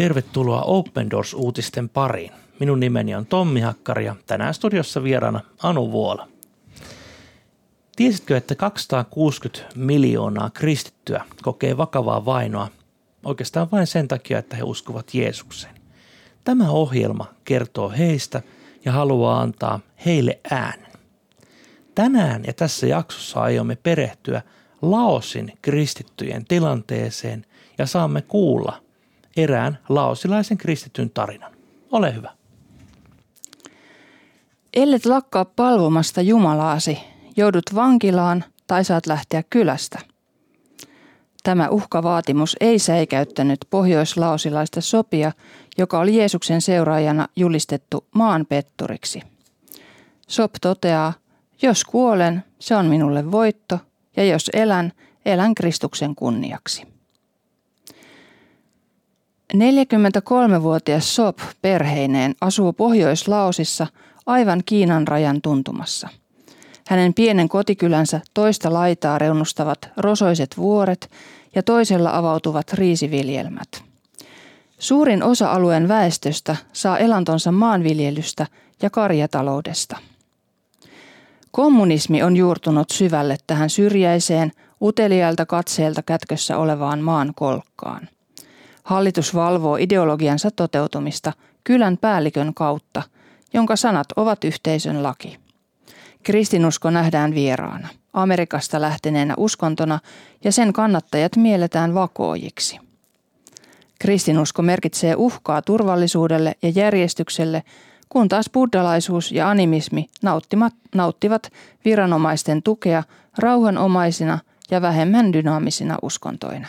Tervetuloa Open Doors-uutisten pariin. Minun nimeni on Tommi Hakkari ja tänään studiossa vieraana Anu Vuola. Tiesitkö, että 260 miljoonaa kristittyä kokee vakavaa vainoa oikeastaan vain sen takia, että he uskovat Jeesukseen? Tämä ohjelma kertoo heistä ja haluaa antaa heille äänen. Tänään ja tässä jaksossa aiomme perehtyä Laosin kristittyjen tilanteeseen ja saamme kuulla erään laosilaisen kristityn tarinan. Ole hyvä. Ellet lakkaa palvomasta Jumalaasi, joudut vankilaan tai saat lähteä kylästä. Tämä uhkavaatimus ei säikäyttänyt pohjoislaosilaista sopia, joka oli Jeesuksen seuraajana julistettu maanpetturiksi. Sop toteaa, jos kuolen, se on minulle voitto, ja jos elän, elän Kristuksen kunniaksi. 43-vuotias Sop perheineen asuu Pohjois-Laosissa aivan Kiinan rajan tuntumassa. Hänen pienen kotikylänsä toista laitaa reunustavat rosoiset vuoret ja toisella avautuvat riisiviljelmät. Suurin osa alueen väestöstä saa elantonsa maanviljelystä ja karjataloudesta. Kommunismi on juurtunut syvälle tähän syrjäiseen, uteliailta katseelta kätkössä olevaan maan kolkkaan – Hallitus valvoo ideologiansa toteutumista kylän päällikön kautta, jonka sanat ovat yhteisön laki. Kristinusko nähdään vieraana, Amerikasta lähteneenä uskontona ja sen kannattajat mielletään vakoojiksi. Kristinusko merkitsee uhkaa turvallisuudelle ja järjestykselle, kun taas buddhalaisuus ja animismi nauttivat viranomaisten tukea rauhanomaisina ja vähemmän dynaamisina uskontoina.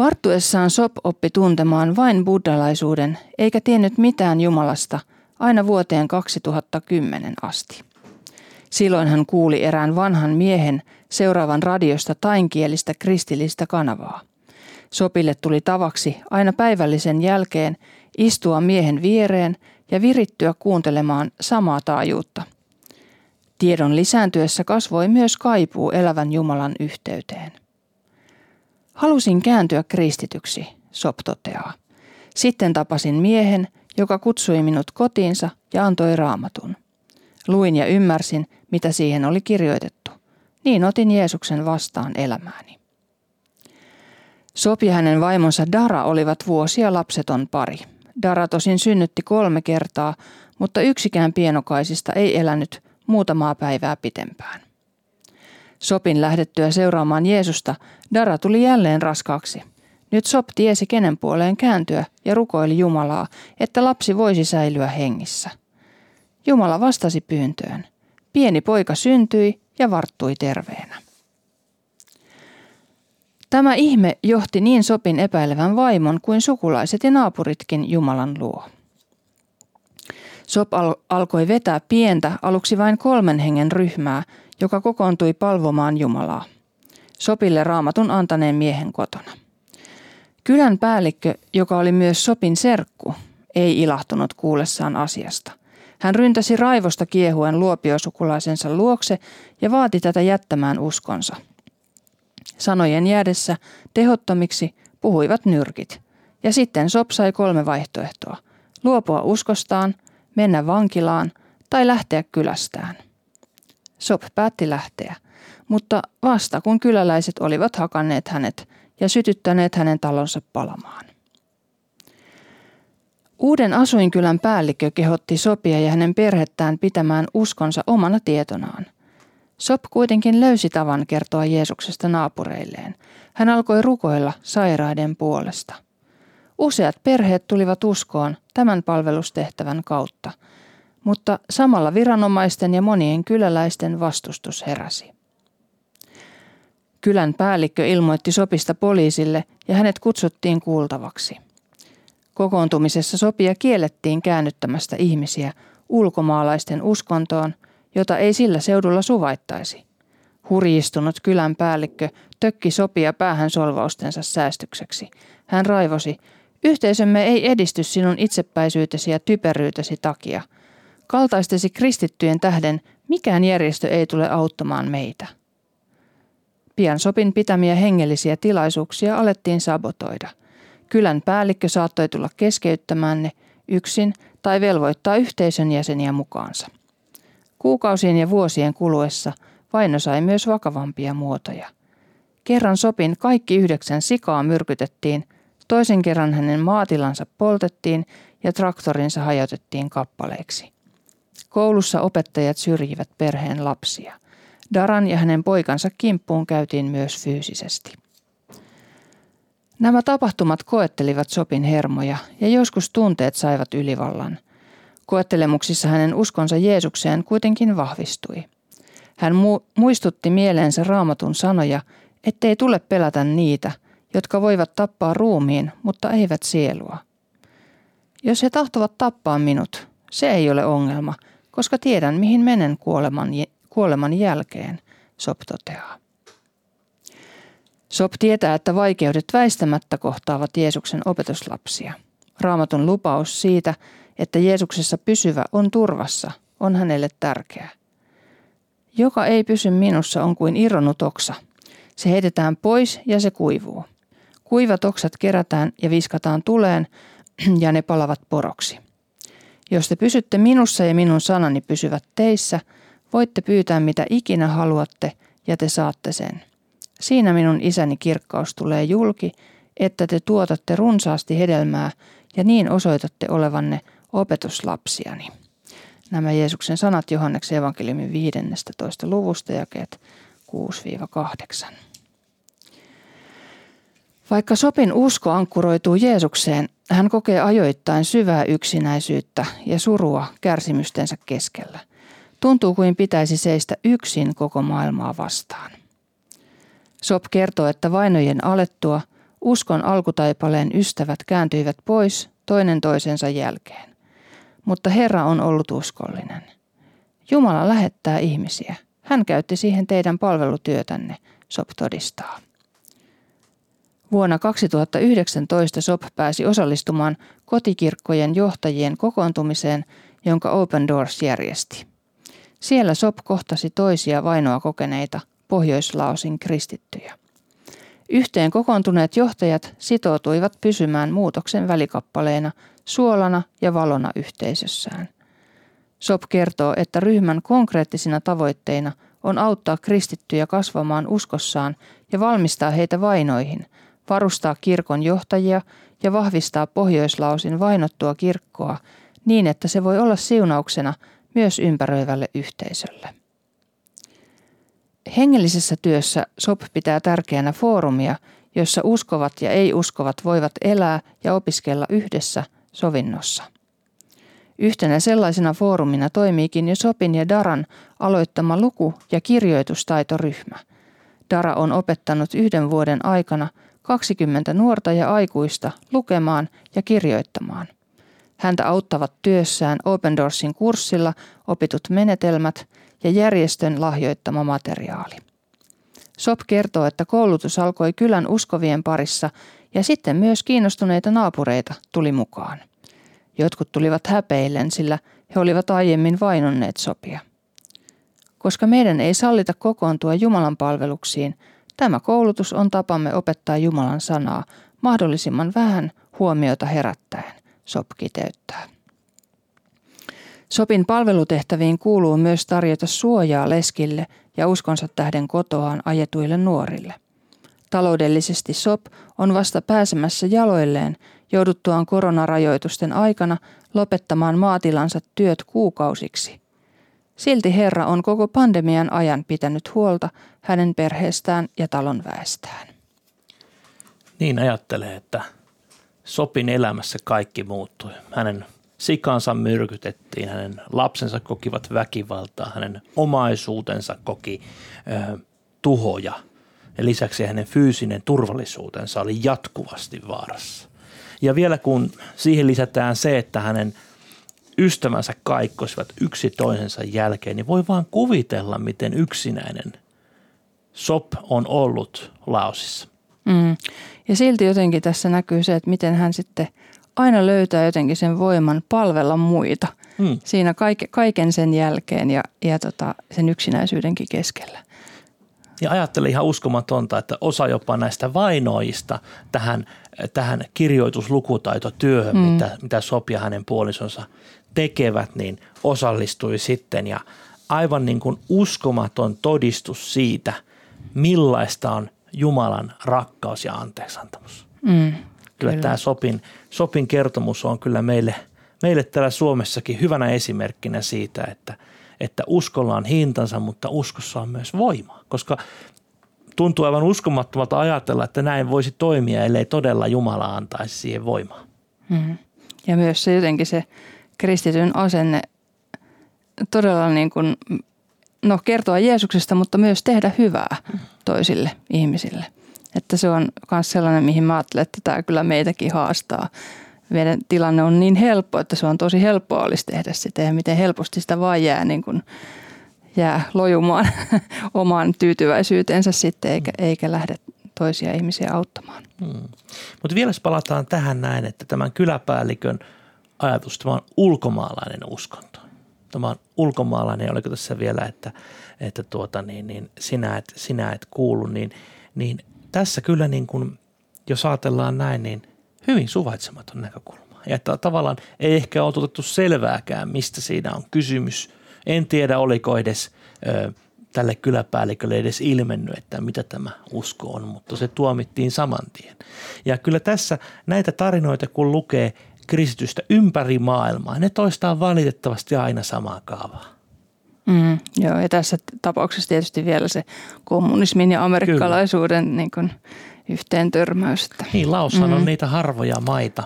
Varttuessaan Sop oppi tuntemaan vain buddhalaisuuden eikä tiennyt mitään Jumalasta aina vuoteen 2010 asti. Silloin hän kuuli erään vanhan miehen seuraavan radiosta tainkielistä kristillistä kanavaa. Sopille tuli tavaksi aina päivällisen jälkeen istua miehen viereen ja virittyä kuuntelemaan samaa taajuutta. Tiedon lisääntyessä kasvoi myös kaipuu elävän Jumalan yhteyteen. Halusin kääntyä kristityksi, Sop toteaa. Sitten tapasin miehen, joka kutsui minut kotiinsa ja antoi raamatun. Luin ja ymmärsin, mitä siihen oli kirjoitettu. Niin otin Jeesuksen vastaan elämääni. Sop ja hänen vaimonsa Dara olivat vuosia lapseton pari. Dara tosin synnytti kolme kertaa, mutta yksikään pienokaisista ei elänyt muutamaa päivää pitempään. Sopin lähdettyä seuraamaan Jeesusta, Dara tuli jälleen raskaaksi. Nyt Sop tiesi kenen puoleen kääntyä ja rukoili Jumalaa, että lapsi voisi säilyä hengissä. Jumala vastasi pyyntöön. Pieni poika syntyi ja varttui terveenä. Tämä ihme johti niin Sopin epäilevän vaimon kuin sukulaiset ja naapuritkin Jumalan luo. Sop al- alkoi vetää pientä, aluksi vain kolmen hengen ryhmää, joka kokoontui palvomaan Jumalaa. Sopille raamatun antaneen miehen kotona. Kylän päällikkö, joka oli myös Sopin serkku, ei ilahtunut kuullessaan asiasta. Hän ryntäsi raivosta kiehuen luopiosukulaisensa luokse ja vaati tätä jättämään uskonsa. Sanojen jäädessä tehottomiksi puhuivat nyrkit. Ja sitten Sop sai kolme vaihtoehtoa. Luopua uskostaan, mennä vankilaan tai lähteä kylästään. Sop päätti lähteä, mutta vasta kun kyläläiset olivat hakanneet hänet ja sytyttäneet hänen talonsa palamaan. Uuden asuinkylän päällikkö kehotti Sopia ja hänen perhettään pitämään uskonsa omana tietonaan. Sop kuitenkin löysi tavan kertoa Jeesuksesta naapureilleen. Hän alkoi rukoilla sairaiden puolesta. Useat perheet tulivat uskoon tämän palvelustehtävän kautta – mutta samalla viranomaisten ja monien kyläläisten vastustus heräsi. Kylän päällikkö ilmoitti sopista poliisille ja hänet kutsuttiin kuultavaksi. Kokoontumisessa sopia kiellettiin käännyttämästä ihmisiä ulkomaalaisten uskontoon, jota ei sillä seudulla suvaittaisi. Hurjistunut kylän päällikkö tökki sopia päähän solvaustensa säästykseksi. Hän raivosi, yhteisömme ei edisty sinun itsepäisyytesi ja typeryytesi takia – Kaltaistesi kristittyjen tähden mikään järjestö ei tule auttamaan meitä. Pian sopin pitämiä hengellisiä tilaisuuksia alettiin sabotoida. Kylän päällikkö saattoi tulla keskeyttämään ne yksin tai velvoittaa yhteisön jäseniä mukaansa. Kuukausien ja vuosien kuluessa vaino sai myös vakavampia muotoja. Kerran sopin kaikki yhdeksän sikaa myrkytettiin, toisen kerran hänen maatilansa poltettiin ja traktorinsa hajotettiin kappaleiksi. Koulussa opettajat syrjivät perheen lapsia. Daran ja hänen poikansa kimppuun käytiin myös fyysisesti. Nämä tapahtumat koettelivat Sopin hermoja ja joskus tunteet saivat ylivallan. Koettelemuksissa hänen uskonsa Jeesukseen kuitenkin vahvistui. Hän mu- muistutti mieleensä raamatun sanoja, ettei tule pelätä niitä, jotka voivat tappaa ruumiin, mutta eivät sielua. Jos he tahtovat tappaa minut, se ei ole ongelma, koska tiedän mihin menen kuoleman, kuoleman jälkeen, Sop toteaa. Sop tietää, että vaikeudet väistämättä kohtaavat Jeesuksen opetuslapsia. Raamatun lupaus siitä, että Jeesuksessa pysyvä on turvassa, on hänelle tärkeä. Joka ei pysy minussa on kuin irronnut oksa. Se heitetään pois ja se kuivuu. Kuivat oksat kerätään ja viskataan tuleen ja ne palavat poroksi. Jos te pysytte minussa ja minun sanani pysyvät teissä, voitte pyytää mitä ikinä haluatte ja te saatte sen. Siinä minun isäni kirkkaus tulee julki, että te tuotatte runsaasti hedelmää ja niin osoitatte olevanne opetuslapsiani. Nämä Jeesuksen sanat Johanneksen evankeliumin 15. luvusta jakeet 6-8. Vaikka Sopin usko ankkuroituu Jeesukseen, hän kokee ajoittain syvää yksinäisyyttä ja surua kärsimystensä keskellä. Tuntuu kuin pitäisi seistä yksin koko maailmaa vastaan. Sop kertoo, että vainojen alettua uskon alkutaipaleen ystävät kääntyivät pois toinen toisensa jälkeen. Mutta Herra on ollut uskollinen. Jumala lähettää ihmisiä. Hän käytti siihen teidän palvelutyötänne, Sop todistaa. Vuonna 2019 SOP pääsi osallistumaan kotikirkkojen johtajien kokoontumiseen, jonka Open Doors järjesti. Siellä SOP kohtasi toisia vainoa kokeneita Pohjois-Laosin kristittyjä. Yhteen kokoontuneet johtajat sitoutuivat pysymään muutoksen välikappaleena, suolana ja valona yhteisössään. SOP kertoo, että ryhmän konkreettisina tavoitteina on auttaa kristittyjä kasvamaan uskossaan ja valmistaa heitä vainoihin – varustaa kirkon johtajia ja vahvistaa Pohjoislausin vainottua kirkkoa niin, että se voi olla siunauksena myös ympäröivälle yhteisölle. Hengellisessä työssä SOP pitää tärkeänä foorumia, jossa uskovat ja ei-uskovat voivat elää ja opiskella yhdessä sovinnossa. Yhtenä sellaisena foorumina toimiikin jo Sopin ja Daran aloittama luku- ja kirjoitustaitoryhmä. Dara on opettanut yhden vuoden aikana 20 nuorta ja aikuista lukemaan ja kirjoittamaan. Häntä auttavat työssään Open Doorsin kurssilla opitut menetelmät ja järjestön lahjoittama materiaali. SOP kertoo, että koulutus alkoi kylän uskovien parissa ja sitten myös kiinnostuneita naapureita tuli mukaan. Jotkut tulivat häpeillen, sillä he olivat aiemmin vainonneet sopia. Koska meidän ei sallita kokoontua Jumalan palveluksiin – Tämä koulutus on tapamme opettaa Jumalan sanaa mahdollisimman vähän huomiota herättäen, Sop kiteyttää. Sopin palvelutehtäviin kuuluu myös tarjota suojaa leskille ja uskonsa tähden kotoaan ajetuille nuorille. Taloudellisesti Sop on vasta pääsemässä jaloilleen jouduttuaan koronarajoitusten aikana lopettamaan maatilansa työt kuukausiksi. Silti Herra on koko pandemian ajan pitänyt huolta hänen perheestään ja talon väestään. Niin ajattelee, että Sopin elämässä kaikki muuttui. Hänen sikansa myrkytettiin, hänen lapsensa kokivat väkivaltaa, hänen omaisuutensa koki ö, tuhoja ja lisäksi hänen fyysinen turvallisuutensa oli jatkuvasti vaarassa. Ja vielä kun siihen lisätään se, että hänen – ystävänsä kaikkosivat yksi toisensa jälkeen, niin voi vaan kuvitella, miten yksinäinen Sop on ollut Laosissa. Mm. Ja silti jotenkin tässä näkyy se, että miten hän sitten aina löytää jotenkin sen voiman palvella muita mm. siinä kaiken sen jälkeen ja, ja tota, sen yksinäisyydenkin keskellä. Ja ajattelin ihan uskomatonta, että osa jopa näistä vainoajista tähän, tähän kirjoituslukutaitotyöhön, mm. mitä, mitä Sopia hänen puolisonsa tekevät, niin osallistui sitten. Ja aivan niin kuin uskomaton todistus siitä, millaista on Jumalan rakkaus ja anteeksantamus. Mm, kyllä, kyllä tämä Sopin, Sopin kertomus on kyllä meille, meille täällä Suomessakin hyvänä esimerkkinä siitä, että, että uskolla on hintansa, mutta uskossa on myös voima. Koska tuntuu aivan uskomattomalta ajatella, että näin voisi toimia, ellei todella Jumala antaisi siihen voimaa. Mm. Ja myös se jotenkin se kristityn asenne todella niin kuin, no, kertoa Jeesuksesta, mutta myös tehdä hyvää toisille ihmisille. Että se on myös sellainen, mihin mä ajattelen, että tämä kyllä meitäkin haastaa. Meidän tilanne on niin helppo, että se on tosi helppoa olisi tehdä sitä ja miten helposti sitä vaan jää, niin kuin, jää lojumaan omaan tyytyväisyytensä sitten eikä, eikä lähde toisia ihmisiä auttamaan. Hmm. Mutta vielä palataan tähän näin, että tämän kyläpäällikön ajatus, tämä on ulkomaalainen uskonto tämä on ulkomaalainen, oliko tässä vielä, että, että tuota, niin, niin sinä, et, sinä et kuulu, niin, niin tässä kyllä niin kuin, jos ajatellaan näin, niin hyvin suvaitsematon näkökulma. Ja että tavallaan ei ehkä ole otettu selvääkään, mistä siinä on kysymys. En tiedä, oliko edes ö, tälle kyläpäällikölle edes ilmennyt, että mitä tämä usko on, mutta se tuomittiin saman tien. Ja kyllä tässä näitä tarinoita, kun lukee – kristitystä ympäri maailmaa. Ne toistaa valitettavasti aina samaa kaavaa. Mm, joo, ja tässä tapauksessa tietysti vielä se kommunismin ja amerikkalaisuuden niin kuin, yhteen törmäys. Niin, Laoshan mm. on niitä harvoja maita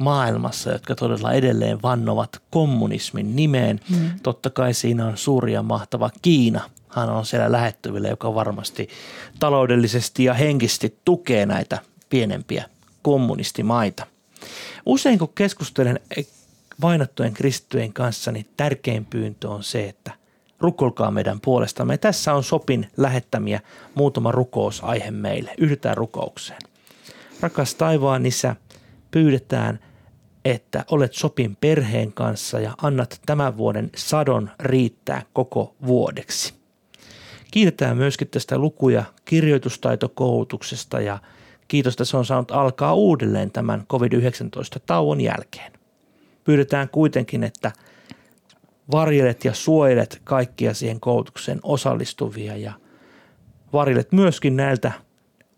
maailmassa, jotka todella edelleen vannovat kommunismin nimeen. Mm. Totta kai siinä on suuri ja mahtava Kiina. Hän on siellä lähettyvillä, joka varmasti taloudellisesti ja henkisesti tukee näitä pienempiä kommunistimaita. Usein kun keskustelen vainottujen kristittyjen kanssa, niin tärkein pyyntö on se, että rukolkaa meidän puolestamme. Tässä on Sopin lähettämiä muutama rukousaihe meille. Yhdetään rukoukseen. Rakas taivaan isä, pyydetään, että olet Sopin perheen kanssa ja annat tämän vuoden sadon riittää koko vuodeksi. Kiitetään myöskin tästä luku- ja kirjoitustaitokoulutuksesta ja Kiitos, että se on saanut alkaa uudelleen tämän COVID-19-tauon jälkeen. Pyydetään kuitenkin, että varjelet ja suojelet kaikkia siihen koulutukseen osallistuvia ja varjelet myöskin näiltä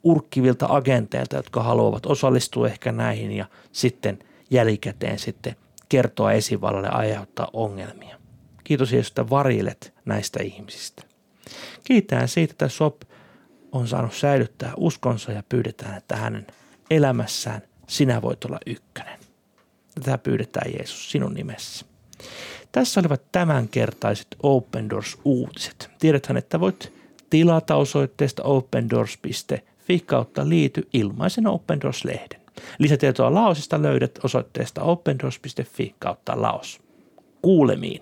urkkivilta agenteilta, jotka haluavat osallistua ehkä näihin ja sitten jälkikäteen sitten kertoa esivallalle aiheuttaa ongelmia. Kiitos Jeesus, että varjelet näistä ihmisistä. Kiitään siitä, että Sop on saanut säilyttää uskonsa ja pyydetään, että hänen elämässään sinä voit olla ykkönen. Tätä pyydetään Jeesus sinun nimessä. Tässä olivat tämänkertaiset Open Doors-uutiset. Tiedäthän, että voit tilata osoitteesta opendoors.fi kautta liity ilmaisen Open Doors-lehden. Lisätietoa Laosista löydät osoitteesta opendoors.fi kautta Laos. Kuulemiin.